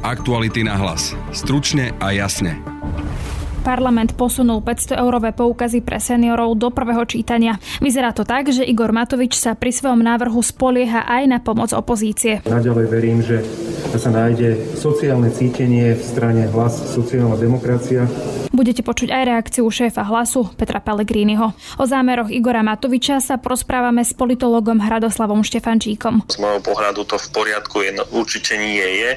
Aktuality na hlas. Stručne a jasne. Parlament posunul 500-eurové poukazy pre seniorov do prvého čítania. Vyzerá to tak, že Igor Matovič sa pri svojom návrhu spolieha aj na pomoc opozície. Naďalej verím, že sa nájde sociálne cítenie v strane hlas sociálna demokracia Budete počuť aj reakciu šéfa hlasu Petra Pellegriniho. O zámeroch Igora Matoviča sa porozprávame s politologom Hradoslavom Štefančíkom. Z môjho pohľadu to v poriadku je, určite nie je.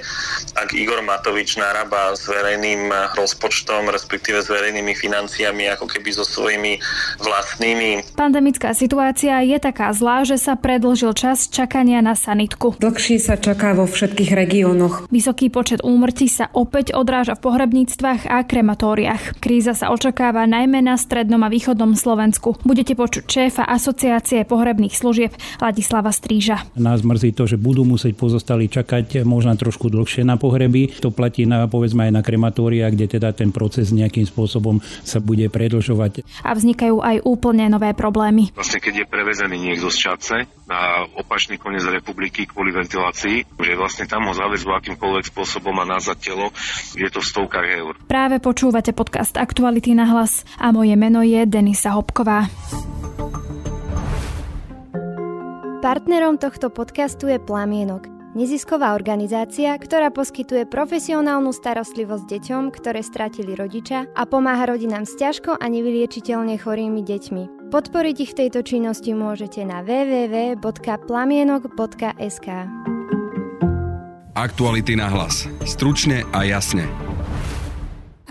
Ak Igor Matovič narába s verejným rozpočtom, respektíve s verejnými financiami, ako keby so svojimi vlastnými. Pandemická situácia je taká zlá, že sa predlžil čas čakania na sanitku. Dlhšie sa čaká vo všetkých regiónoch. Vysoký počet úmrtí sa opäť odráža v pohrebníctvách a krematóriách. Kríza sa očakáva najmä na strednom a východnom Slovensku. Budete počuť šéfa Asociácie pohrebných služieb Ladislava Stríža. Nás mrzí to, že budú musieť pozostali čakať možno trošku dlhšie na pohreby. To platí na, povedzme aj na krematória, kde teda ten proces nejakým spôsobom sa bude predlžovať. A vznikajú aj úplne nové problémy. Vlastne keď je prevezený niekto z Čace na opačný koniec republiky kvôli ventilácii, že vlastne tam ho zavezú akýmkoľvek spôsobom a nazad telo, je to v stovkách eur. Práve počúvate podcast Aktuality na hlas a moje meno je Denisa Hopková. Partnerom tohto podcastu je Plamienok, nezisková organizácia, ktorá poskytuje profesionálnu starostlivosť deťom, ktoré stratili rodiča a pomáha rodinám s ťažko a nevyliečiteľne chorými deťmi. Podporiť ich v tejto činnosti môžete na www.plamienok.sk Aktuality na hlas. Stručne a jasne.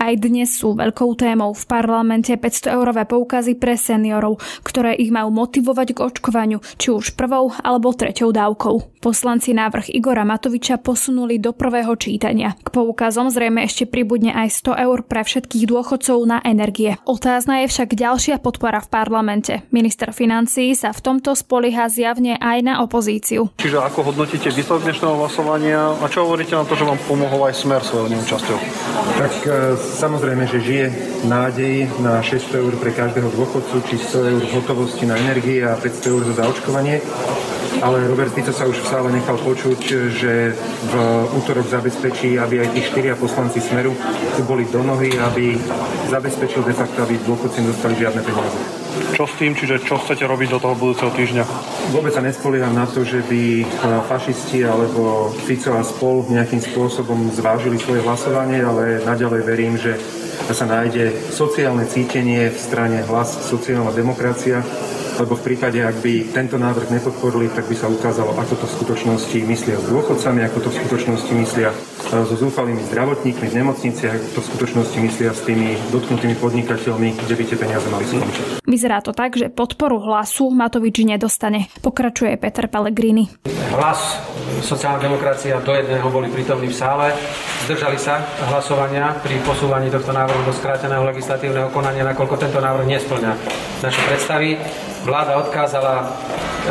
Aj dnes sú veľkou témou v parlamente 500-eurové poukazy pre seniorov, ktoré ich majú motivovať k očkovaniu, či už prvou alebo treťou dávkou. Poslanci návrh Igora Matoviča posunuli do prvého čítania. K poukazom zrejme ešte pribudne aj 100 eur pre všetkých dôchodcov na energie. Otázna je však ďalšia podpora v parlamente. Minister financií sa v tomto spolieha zjavne aj na opozíciu. Čiže ako hodnotíte výsledok dnešného hlasovania a čo hovoríte na to, že vám pomohol aj smer svojou neúčasťou? Tak e, Samozrejme, že žije nádej na 600 eur pre každého dôchodcu, či 100 eur hotovosti na energie a 500 eur za zaočkovanie. Ale Robert Fico sa už v sále nechal počuť, že v útorok zabezpečí, aby aj tí štyria poslanci Smeru tu boli do nohy, aby zabezpečil de facto, aby dôchodci dostali žiadne peniaze. Čo s tým, čiže čo chcete robiť do toho budúceho týždňa? Vôbec sa nespolieham na to, že by e, fašisti alebo Fico a spol nejakým spôsobom zvážili svoje hlasovanie, ale naďalej verím, že sa nájde sociálne cítenie v strane hlas sociálna demokracia lebo v prípade, ak by tento návrh nepodporili, tak by sa ukázalo, ako to v skutočnosti myslia s dôchodcami, ako to v skutočnosti myslia e, so zúfalými zdravotníkmi v nemocniciach, ako to v skutočnosti myslia s tými dotknutými podnikateľmi, kde by tie peniaze mali skončiť. Vyzerá to tak, že podporu hlasu Matovič nedostane. Pokračuje Peter Pellegrini. Hlas sociálna demokracia do jedného boli prítomní v sále. Zdržali sa hlasovania pri posúvaní tohto návrhu do skráteného legislatívneho konania, nakoľko tento návrh nesplňa naše predstavy vláda odkázala e,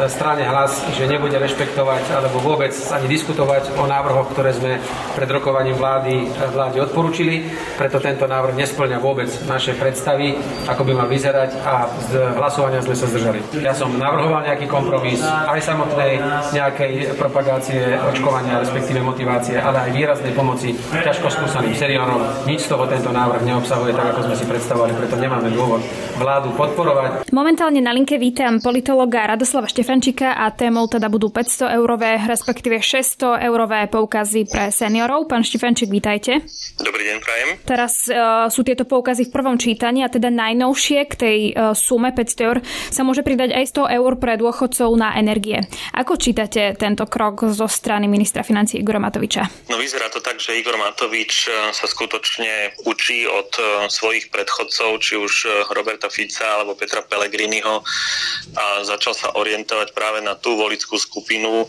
strane hlas, že nebude rešpektovať alebo vôbec ani diskutovať o návrhoch, ktoré sme pred rokovaním vlády, e, vláde odporúčili. Preto tento návrh nesplňa vôbec naše predstavy, ako by mal vyzerať a z hlasovania sme sa zdržali. Ja som navrhoval nejaký kompromis aj samotnej nejakej propagácie očkovania, respektíve motivácie, ale aj výraznej pomoci ťažko skúsaným seniorom. Nič z toho tento návrh neobsahuje tak, ako sme si predstavovali, preto nemáme dôvod vládu podporovať. Momentálne na linke vítam politologa Radoslava Štefančika a témou teda budú 500 eurové, respektíve 600 eurové poukazy pre seniorov. Pán Štefančik, vítajte. Dobrý deň, prajem. Teraz uh, sú tieto poukazy v prvom čítaní a teda najnovšie k tej uh, sume 500 eur sa môže pridať aj 100 eur pre dôchodcov na energie. Ako čítate tento krok zo strany ministra financí Igora Matoviča? No vyzerá to tak, že Igor Matovič e, sa skutočne učí od svojich predchodcov, či už Roberta Fica alebo Petra Pellegriniho a začal sa orientovať práve na tú volickú skupinu, e,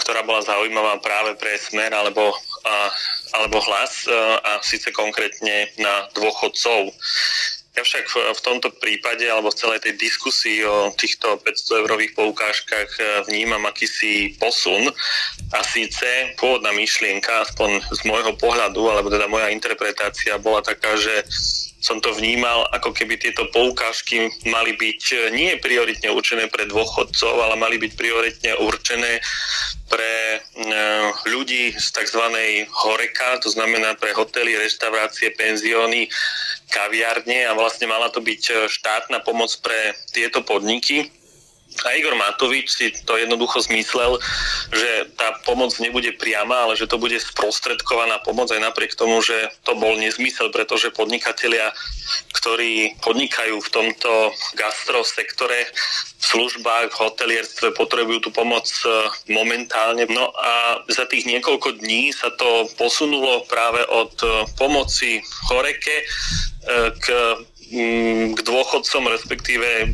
ktorá bola zaujímavá práve pre smer alebo, alebo hlas e, a síce konkrétne na dôchodcov. Ja však v tomto prípade alebo v celej tej diskusii o týchto 500 eurových poukážkach e, vnímam akýsi posun a síce pôvodná myšlienka, aspoň z môjho pohľadu, alebo teda moja interpretácia bola taká, že som to vnímal, ako keby tieto poukážky mali byť eh, nie prioritne určené pre dôchodcov, ale mali byť prioritne určené pre eh, ľudí z tzv. horeka, to znamená pre hotely, reštaurácie, penzióny, kaviárne a vlastne mala to byť štátna pomoc pre tieto podniky a Igor Matovič si to jednoducho zmyslel, že tá pomoc nebude priama, ale že to bude sprostredkovaná pomoc aj napriek tomu, že to bol nezmysel, pretože podnikatelia, ktorí podnikajú v tomto gastrosektore, v službách, v hotelierstve potrebujú tú pomoc e, momentálne. No a za tých niekoľko dní sa to posunulo práve od e, pomoci choreke e, k, k dôchodcom, respektíve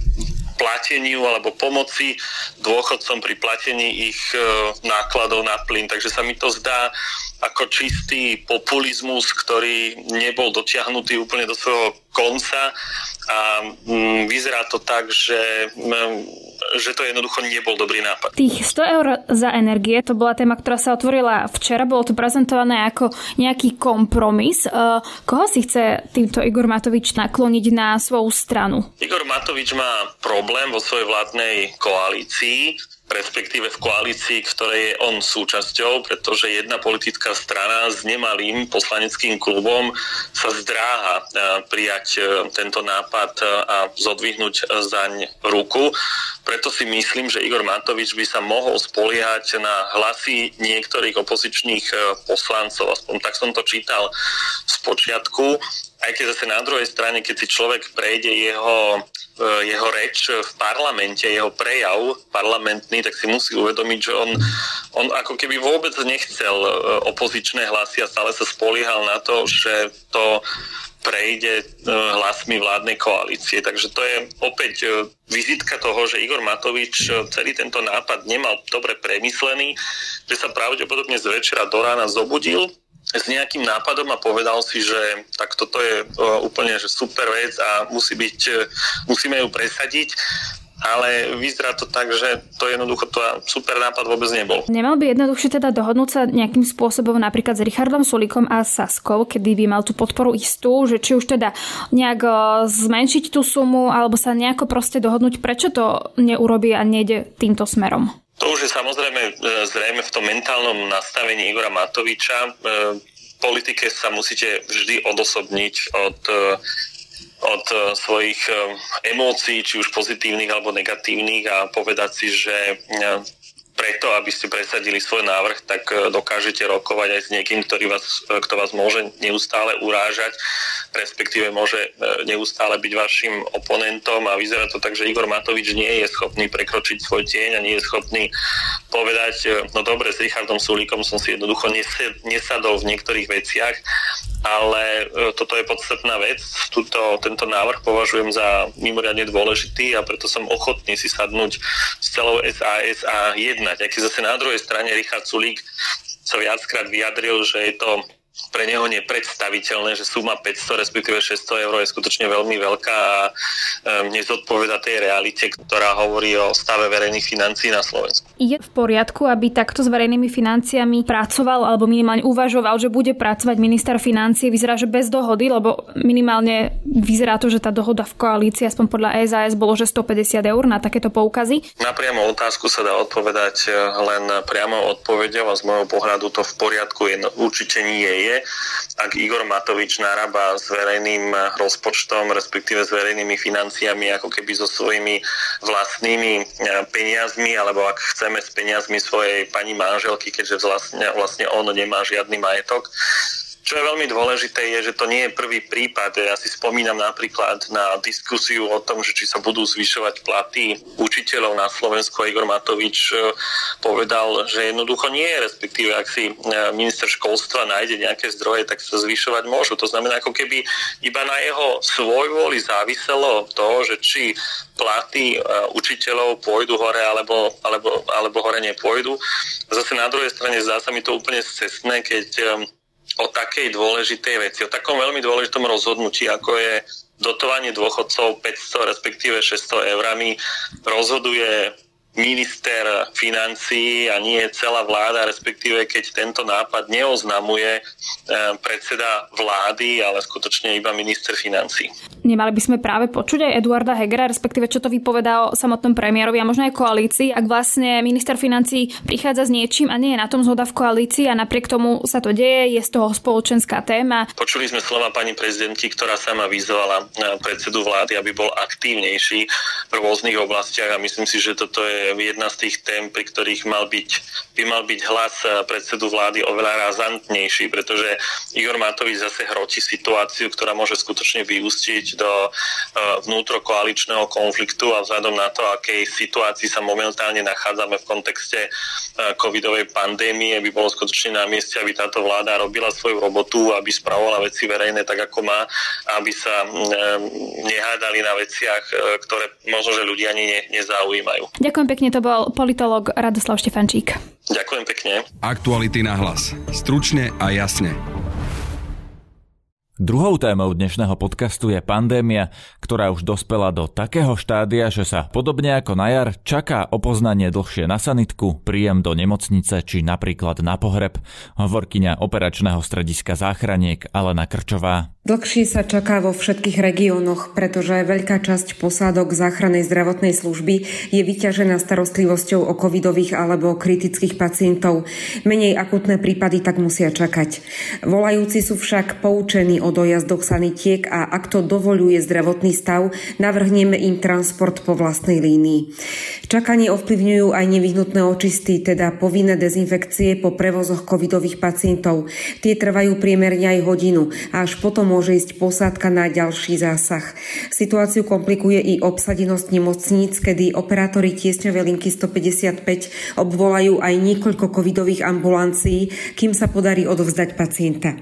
plateniu alebo pomoci dôchodcom pri platení ich e, nákladov na plyn. Takže sa mi to zdá ako čistý populizmus, ktorý nebol dotiahnutý úplne do svojho konca a mm, vyzerá to tak, že, mm, že to jednoducho nebol dobrý nápad. Tých 100 eur za energie, to bola téma, ktorá sa otvorila včera, bolo to prezentované ako nejaký kompromis. E, koho si chce týmto Igor Matovič nakloniť na svoju stranu? Igor Matovič má problém vo svojej vládnej koalícii respektíve v koalícii, ktorej je on súčasťou, pretože jedna politická strana s nemalým poslaneckým klubom sa zdráha e, prijať e, tento nápad e, a zodvihnúť zaň ruku. Preto si myslím, že Igor Matovič by sa mohol spoliehať na hlasy niektorých opozičných poslancov, aspoň tak som to čítal z počiatku aj keď zase na druhej strane, keď si človek prejde jeho, jeho reč v parlamente, jeho prejav parlamentný, tak si musí uvedomiť, že on, on ako keby vôbec nechcel e, opozičné hlasy a stále sa spoliehal na to, že to prejde e, hlasmi vládnej koalície. Takže to je opäť vizitka toho, že Igor Matovič celý tento nápad nemal dobre premyslený, že sa pravdepodobne z večera do rána zobudil s nejakým nápadom a povedal si, že tak toto je úplne že super vec a musí byť, e, musíme ju presadiť ale vyzerá to tak, že to jednoducho to super nápad vôbec nebol. Nemal by jednoduchšie teda dohodnúť sa nejakým spôsobom napríklad s Richardom Sulikom a Saskou, kedy by mal tú podporu istú, že či už teda nejak e, zmenšiť tú sumu alebo sa nejako proste dohodnúť, prečo to neurobí a nejde týmto smerom? To už je samozrejme e, zrejme v tom mentálnom nastavení Igora Matoviča. E, politike sa musíte vždy odosobniť od e, od svojich emócií, či už pozitívnych alebo negatívnych a povedať si, že preto, aby ste presadili svoj návrh, tak e, dokážete rokovať aj s niekým, ktorý vás, e, kto vás môže neustále urážať, respektíve môže e, neustále byť vašim oponentom a vyzerá to tak, že Igor Matovič nie je schopný prekročiť svoj tieň a nie je schopný povedať, no dobre, s Richardom Sulíkom som si jednoducho nesadol v niektorých veciach, ale toto je podstatná vec. Tuto, tento návrh považujem za mimoriadne dôležitý a preto som ochotný si sadnúť s celou SAS a jednať keď zase na druhej strane Richard Sulík sa viackrát vyjadril, že je to pre neho nepredstaviteľné, že suma 500 respektíve 600 eur je skutočne veľmi veľká a nezodpoveda tej realite, ktorá hovorí o stave verejných financií na Slovensku. Je v poriadku, aby takto s verejnými financiami pracoval alebo minimálne uvažoval, že bude pracovať minister financie. Vyzerá, že bez dohody, lebo minimálne vyzerá to, že tá dohoda v koalícii, aspoň podľa SAS, bolo, že 150 eur na takéto poukazy. Na priamo otázku sa dá odpovedať eh, len priamo odpovedou a z môjho pohľadu to v poriadku je, určite nie je je, ak Igor Matovič narába s verejným rozpočtom, respektíve s verejnými financiami, ako keby so svojimi vlastnými e, peniazmi, alebo ak chceme s peniazmi svojej pani manželky, keďže vlastne, vlastne on nemá žiadny majetok, čo je veľmi dôležité je, že to nie je prvý prípad. Ja si spomínam napríklad na diskusiu o tom, že či sa budú zvyšovať platy učiteľov na Slovensku. Igor Matovič e, povedal, že jednoducho nie, respektíve ak si e, minister školstva nájde nejaké zdroje, tak sa zvyšovať môžu. To znamená, ako keby iba na jeho svojvoli záviselo to, že či platy e, učiteľov pôjdu hore alebo, alebo, alebo hore nepôjdu. Zase na druhej strane zdá sa mi to úplne cestné, keď o takej dôležitej veci, o takom veľmi dôležitom rozhodnutí, ako je dotovanie dôchodcov 500 respektíve 600 eurami, rozhoduje minister financí a nie celá vláda, respektíve keď tento nápad neoznamuje e, predseda vlády, ale skutočne iba minister financí. Nemali by sme práve počuť aj Eduarda Hegera, respektíve čo to vypovedá o samotnom premiérovi a možno aj koalícii, ak vlastne minister financí prichádza s niečím a nie je na tom zhoda v koalícii a napriek tomu sa to deje, je z toho spoločenská téma. Počuli sme slova pani prezidentky, ktorá sama vyzvala e, predsedu vlády, aby bol aktívnejší v rôznych oblastiach a myslím si, že toto je jedna z tých tém, pri ktorých mal byť, by mal byť hlas eh, predsedu vlády oveľa razantnejší, pretože Igor Matovič zase hroti situáciu, ktorá môže skutočne vyústiť do eh, vnútrokoaličného konfliktu a vzhľadom na to, akej situácii sa momentálne nachádzame v kontexte eh, covidovej pandémie, by bolo skutočne na mieste, aby táto vláda robila svoju robotu, aby spravovala veci verejné tak, ako má, aby sa nehádali na veciach, ktoré možno, že ľudia ani ne, nezaujímajú. Ďakujem pekne, to bol politolog Radoslav Štefančík. Ďakujem pekne. Aktuality na hlas. Stručne a jasne. Druhou témou dnešného podcastu je pandémia, ktorá už dospela do takého štádia, že sa podobne ako na jar čaká opoznanie dlhšie na sanitku, príjem do nemocnice či napríklad na pohreb, hovorkyňa operačného strediska záchraniek Alena Krčová. Dlhšie sa čaká vo všetkých regiónoch, pretože veľká časť posádok záchrannej zdravotnej služby je vyťažená starostlivosťou o covidových alebo kritických pacientov. Menej akutné prípady tak musia čakať. Volajúci sú však poučení o dojazdoch sanitiek a ak to dovoluje zdravotný stav, navrhneme im transport po vlastnej línii. Čakanie ovplyvňujú aj nevyhnutné očisty, teda povinné dezinfekcie po prevozoch covidových pacientov. Tie trvajú priemerne aj hodinu a až potom môže ísť posádka na ďalší zásah. Situáciu komplikuje i obsadenosť nemocníc, kedy operátori tiesňovej linky 155 obvolajú aj niekoľko covidových ambulancií, kým sa podarí odovzdať pacienta.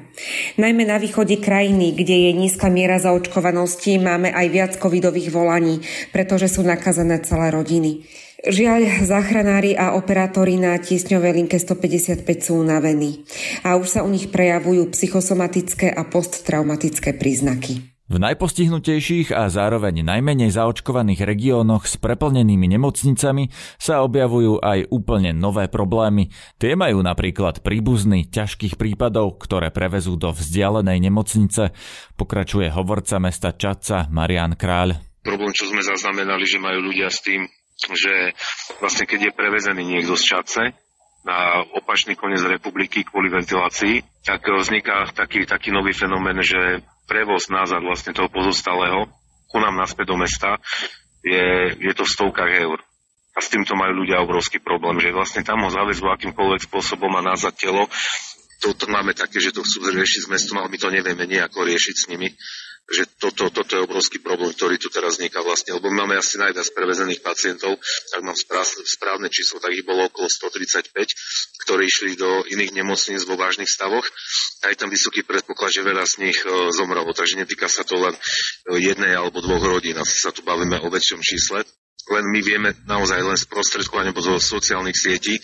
Najmä na východe krajiny, kde je nízka miera zaočkovanosti, máme aj viac covidových volaní, pretože sú nakazané celé rodiny. Žiaľ, záchranári a operátori na tiesňovej linke 155 sú unavení a už sa u nich prejavujú psychosomatické a posttraumatické príznaky. V najpostihnutejších a zároveň najmenej zaočkovaných regiónoch s preplnenými nemocnicami sa objavujú aj úplne nové problémy. Tie majú napríklad príbuzny ťažkých prípadov, ktoré prevezú do vzdialenej nemocnice, pokračuje hovorca mesta Čaca Marian Kráľ. Problém, čo sme zaznamenali, že majú ľudia s tým že vlastne keď je prevezený niekto z Čace na opačný koniec republiky kvôli ventilácii, tak vzniká taký, taký nový fenomén, že prevoz nazad vlastne toho pozostalého ku nám naspäť do mesta je, je to v stovkách eur. A s týmto majú ľudia obrovský problém, že vlastne tam ho zavezú akýmkoľvek spôsobom a nazad telo. Toto máme také, že to chcú riešiť s mestom, ale my to nevieme nejako riešiť s nimi že toto, toto je obrovský problém, ktorý tu teraz vzniká vlastne, lebo máme asi najviac prevezených pacientov, tak mám správne číslo, tak ich bolo okolo 135, ktorí išli do iných nemocníc vo vážnych stavoch a je tam vysoký predpoklad, že veľa z nich e, zomrelo, takže netýka sa to len e, jednej alebo dvoch rodín, asi sa tu bavíme o väčšom čísle len my vieme naozaj len z prostredku alebo zo sociálnych sietí.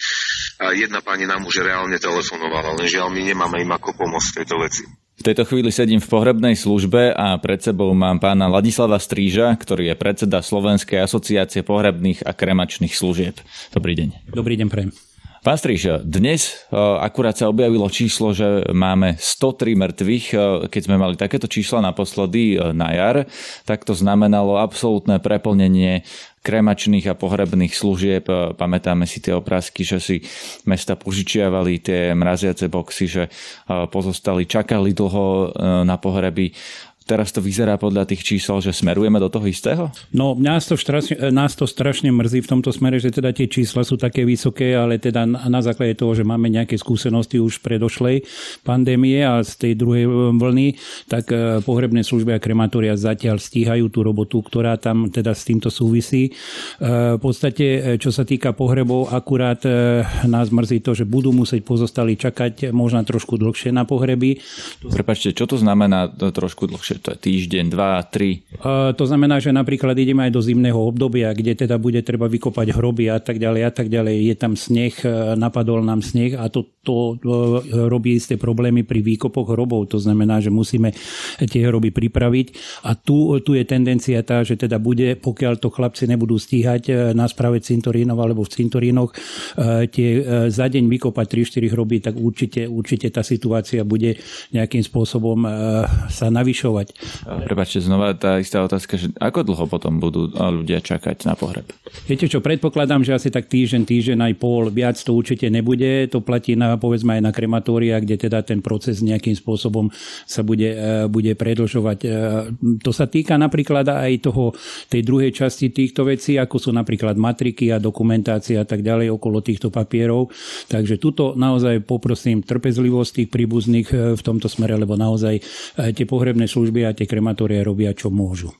A jedna pani nám už reálne telefonovala, len žiaľ my nemáme im ako pomôcť v tejto veci. V tejto chvíli sedím v pohrebnej službe a pred sebou mám pána Ladislava Stríža, ktorý je predseda Slovenskej asociácie pohrebných a kremačných služieb. Dobrý deň. Dobrý deň, prejem. Pán Stríž, dnes e, akurát sa objavilo číslo, že máme 103 mŕtvych. E, keď sme mali takéto čísla naposledy e, na jar, tak to znamenalo absolútne preplnenie kremačných a pohrebných služieb. Pamätáme si tie obrázky, že si mesta požičiavali tie mraziace boxy, že pozostali, čakali dlho na pohreby teraz to vyzerá podľa tých čísel, že smerujeme do toho istého? No, nás to, strašne, nás to strašne mrzí v tomto smere, že teda tie čísla sú také vysoké, ale teda na základe toho, že máme nejaké skúsenosti už predošlej pandémie a z tej druhej vlny, tak e, pohrebné služby a krematória zatiaľ stíhajú tú robotu, ktorá tam teda s týmto súvisí. E, v podstate, e, čo sa týka pohrebov, akurát nás mrzí to, že budú musieť pozostali čakať možno trošku dlhšie na pohreby. Prepačte, čo to znamená trošku dlhšie? To je týždeň, dva, tri? To znamená, že napríklad ideme aj do zimného obdobia, kde teda bude treba vykopať hroby a tak ďalej a tak ďalej. Je tam sneh, napadol nám sneh a to, to robí isté problémy pri výkopoch hrobov. To znamená, že musíme tie hroby pripraviť a tu, tu je tendencia tá, že teda bude, pokiaľ to chlapci nebudú stíhať na správe cintorínov alebo v cintorínoch tie za deň vykopať 3-4 hroby, tak určite, určite tá situácia bude nejakým spôsobom sa navyšovať. Prepačte, znova tá istá otázka, že ako dlho potom budú ľudia čakať na pohreb? Viete čo, predpokladám, že asi tak týždeň, týždeň aj pol, viac to určite nebude. To platí na, povedzme aj na krematória, kde teda ten proces nejakým spôsobom sa bude, e, bude predlžovať. E, to sa týka napríklad aj toho, tej druhej časti týchto vecí, ako sú napríklad matriky a dokumentácia a tak ďalej okolo týchto papierov. Takže tuto naozaj poprosím trpezlivosť tých príbuzných e, v tomto smere, lebo naozaj tie pohrebné služby a tie krematórie robia, čo môžu.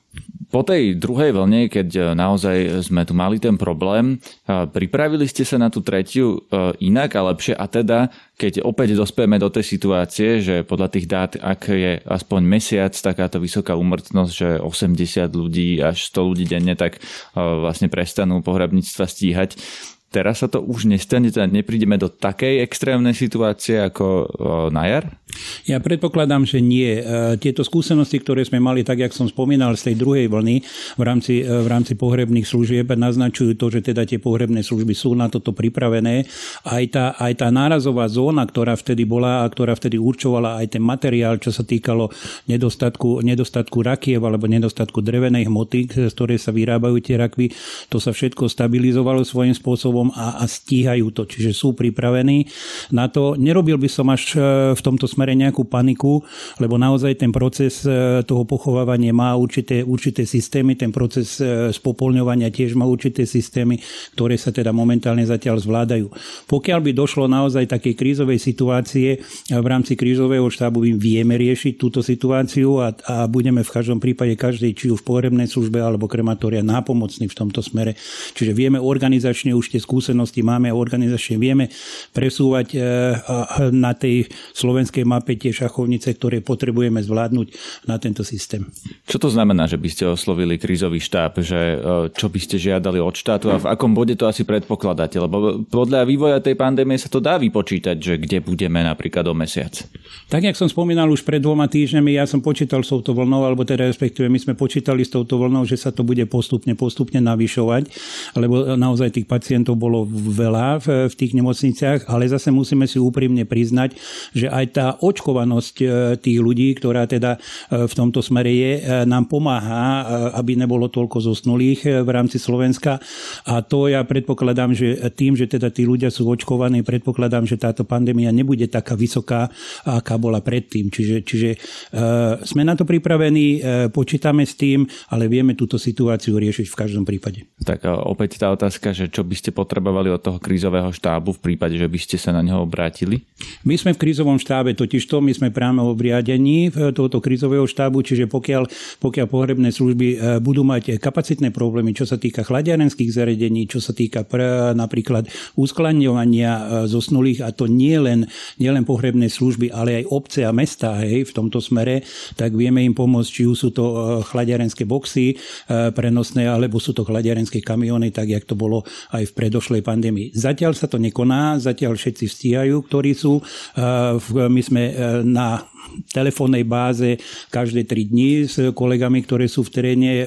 Po tej druhej vlne, keď naozaj sme tu mali ten problém, pripravili ste sa na tú tretiu inak a lepšie. A teda, keď opäť dospieme do tej situácie, že podľa tých dát, ak je aspoň mesiac takáto vysoká úmrtnosť, že 80 ľudí až 100 ľudí denne, tak vlastne prestanú pohrebníctva stíhať, teraz sa to už nestane, teda neprídeme do takej extrémnej situácie ako na jar? Ja predpokladám, že nie. E, tieto skúsenosti, ktoré sme mali, tak jak som spomínal z tej druhej vlny v rámci, e, v rámci pohrebných služieb, naznačujú to, že teda tie pohrebné služby sú na toto pripravené. Aj tá, aj tá nárazová zóna, ktorá vtedy bola a ktorá vtedy určovala aj ten materiál, čo sa týkalo nedostatku, nedostatku rakiev alebo nedostatku drevenej hmoty, z ktorej sa vyrábajú tie rakvy, to sa všetko stabilizovalo svojím spôsobom a, a stíhajú to, čiže sú pripravení na to. Nerobil by som až e, v tomto smere nejakú paniku, lebo naozaj ten proces e, toho pochovávania má určité, určité systémy, ten proces e, spopolňovania tiež má určité systémy, ktoré sa teda momentálne zatiaľ zvládajú. Pokiaľ by došlo naozaj takej krízovej situácie, v rámci krízového štábu vieme riešiť túto situáciu a, a budeme v každom prípade každej, či už v pohrebnej službe alebo krematória nápomocní v tomto smere. Čiže vieme organizačne už tie skúsenosti máme a organizačne vieme presúvať e, na tej slovenskej mape tie šachovnice, ktoré potrebujeme zvládnuť na tento systém. Čo to znamená, že by ste oslovili krízový štáb? Že, e, čo by ste žiadali od štátu a v akom bode to asi predpokladáte? Lebo podľa vývoja tej pandémie sa to dá vypočítať, že kde budeme napríklad o mesiac. Tak, jak som spomínal už pred dvoma týždňami, ja som počítal s touto vlnou, alebo teda respektíve my sme počítali s touto vlnou, že sa to bude postupne, postupne navyšovať, lebo naozaj tých pacientov bolo veľa v, v tých nemocniciach, ale zase musíme si úprimne priznať, že aj tá očkovanosť e, tých ľudí, ktorá teda e, v tomto smere je, e, nám pomáha, aby nebolo toľko zosnulých v rámci Slovenska. A to ja predpokladám, že tým, že teda tí ľudia sú očkovaní, predpokladám, že táto pandémia nebude taká vysoká, aká bola predtým. Čiže, čiže sme na to pripravení, počítame s tým, ale vieme túto situáciu riešiť v každom prípade. Tak opäť tá otázka, že čo by ste potrebovali od toho krízového štábu v prípade, že by ste sa na neho obrátili? My sme v krízovom štábe Totižto my sme priamo v riadení tohoto krízového štábu, čiže pokiaľ, pokiaľ pohrebné služby e, budú mať kapacitné problémy, čo sa týka chladiarenských zariadení, čo sa týka pre, napríklad uskladňovania e, zosnulých, a to nie len, nie len pohrebné služby, ale aj obce a mesta hej, v tomto smere, tak vieme im pomôcť, či sú to chladiarenské boxy prenosné, alebo sú to chladiarenské kamiony, tak jak to bolo aj v predošlej pandémii. Zatiaľ sa to nekoná, zatiaľ všetci stíhajú, ktorí sú v my sme e, na telefónnej báze každé tri dni s kolegami, ktoré sú v teréne, e,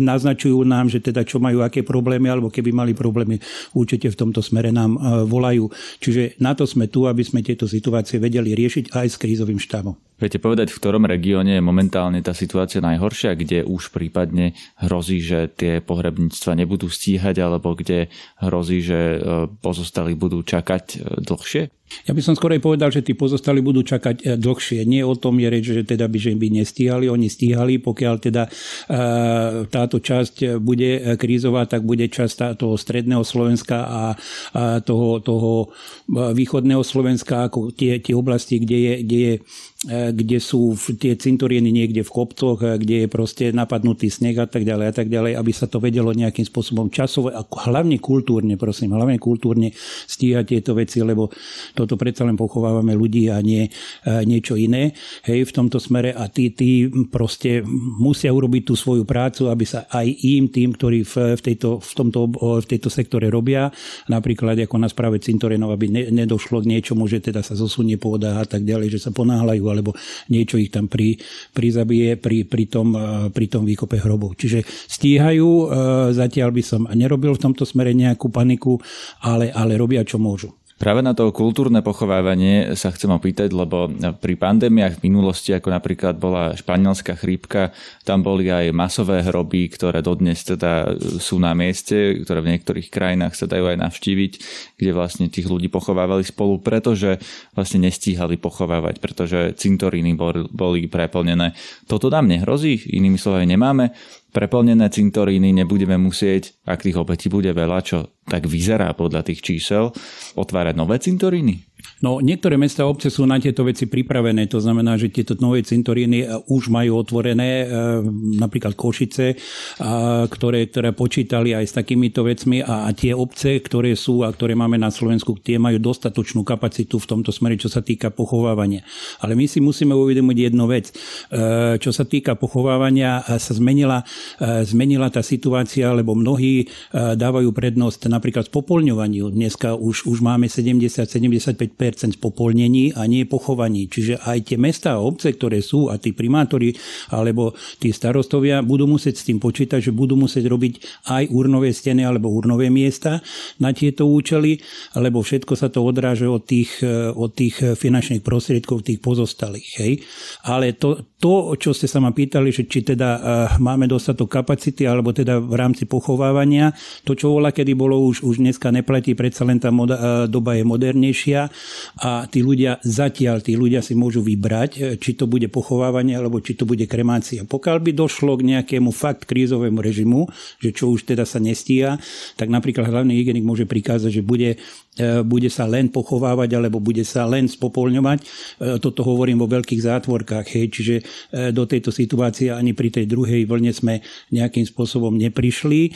naznačujú nám, že teda čo majú, aké problémy, alebo keby mali problémy, určite v tomto smere nám e, volajú. Čiže na to sme tu, aby sme tieto situácie vedeli riešiť aj s krízovým štábom. Viete povedať, v ktorom regióne je momentálne tá situácia najhoršia, kde už prípadne hrozí, že tie pohrebníctva nebudú stíhať, alebo kde hrozí, že pozostali budú čakať dlhšie? Ja by som skorej povedal, že tí pozostali budú čakať e, dlhšie. Nie o tom je reč, že teda by, že by nestíhali, oni stíhali, pokiaľ teda e, táto časť bude krízová, tak bude časť toho stredného Slovenska a toho, toho východného Slovenska, ako tie, tie oblasti, kde je, kde je kde sú tie cintorieny niekde v kopcoch, kde je proste napadnutý sneh a tak ďalej a tak ďalej, aby sa to vedelo nejakým spôsobom časové a hlavne kultúrne, prosím, hlavne kultúrne stíhať tieto veci, lebo toto predsa len pochovávame ľudí a nie niečo iné. Hej, v tomto smere a tí, tí proste musia urobiť tú svoju prácu, aby sa aj im, tým, ktorí v, v, tejto, v, tomto, v tejto sektore robia, napríklad ako na správe cintorenov, aby ne, nedošlo k niečomu, že teda sa zosunie pôda a tak ďalej, že sa ponáhľajú, alebo niečo ich tam pri, prizabije pri, pri, tom, pri tom výkope hrobov. Čiže stíhajú, zatiaľ by som nerobil v tomto smere nejakú paniku, ale, ale robia, čo môžu. Práve na to kultúrne pochovávanie sa chcem opýtať, lebo pri pandémiách v minulosti, ako napríklad bola španielská chrípka, tam boli aj masové hroby, ktoré dodnes teda sú na mieste, ktoré v niektorých krajinách sa dajú aj navštíviť, kde vlastne tých ľudí pochovávali spolu, pretože vlastne nestíhali pochovávať, pretože cintoríny boli preplnené. Toto nám nehrozí, inými slovami nemáme preplnené cintoríny nebudeme musieť, ak tých obetí bude veľa, čo tak vyzerá podľa tých čísel, otvárať nové cintoríny? No, niektoré mesta a obce sú na tieto veci pripravené, to znamená, že tieto nové cintoríny e, už majú otvorené, e, napríklad Košice, ktoré, ktoré počítali aj s takýmito vecmi a tie obce, ktoré sú a ktoré máme na Slovensku, tie majú dostatočnú kapacitu v tomto smere, čo sa týka pochovávania. Ale my si musíme uvedomiť jednu vec. Čo sa týka pochovávania, sa zmenila, zmenila tá situácia, lebo mnohí dávajú prednosť napríklad spopolňovaniu. Dneska už, už máme 70-75 spopolnení a nie pochovaní. Čiže aj tie mesta a obce, ktoré sú a tí primátori alebo tí starostovia budú musieť s tým počítať, že budú musieť robiť aj urnové steny alebo urnové miesta na tieto účely, lebo všetko sa to odráže od tých, od tých finančných prostriedkov tých pozostalých. Hej. Ale to, to, čo ste sa ma pýtali, že či teda uh, máme dostatok kapacity alebo teda v rámci pochovávania, to, čo vola kedy bolo, už, už dneska neplatí, predsa len tá moda, uh, doba je modernejšia a tí ľudia zatiaľ, tí ľudia si môžu vybrať, e, či to bude pochovávanie alebo či to bude kremácia. Pokiaľ by došlo k nejakému fakt krízovému režimu, že čo už teda sa nestíha, tak napríklad hlavný hygienik môže prikázať, že bude bude sa len pochovávať alebo bude sa len spopolňovať. E, toto hovorím vo veľkých zátvorkách, hej, čiže e, do tejto situácie ani pri tej druhej vlne sme nejakým spôsobom neprišli,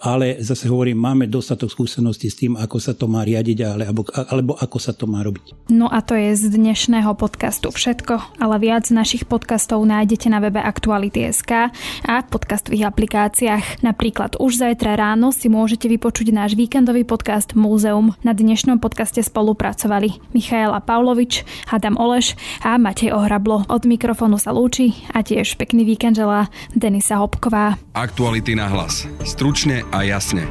ale zase hovorím, máme dostatok skúseností s tým, ako sa to má riadiť alebo, alebo ako sa to má robiť. No a to je z dnešného podcastu všetko, ale viac našich podcastov nájdete na webe Aktuality.sk a v podcastových aplikáciách. Napríklad už zajtra ráno si môžete vypočuť náš víkendový podcast Múzeum na dnešnom podcaste spolupracovali Michaela Pavlovič, Adam Oleš a Matej Ohrablo. Od mikrofónu sa lúči a tiež pekný víkend želá Denisa Hopková. Aktuality na hlas. Stručne a jasne.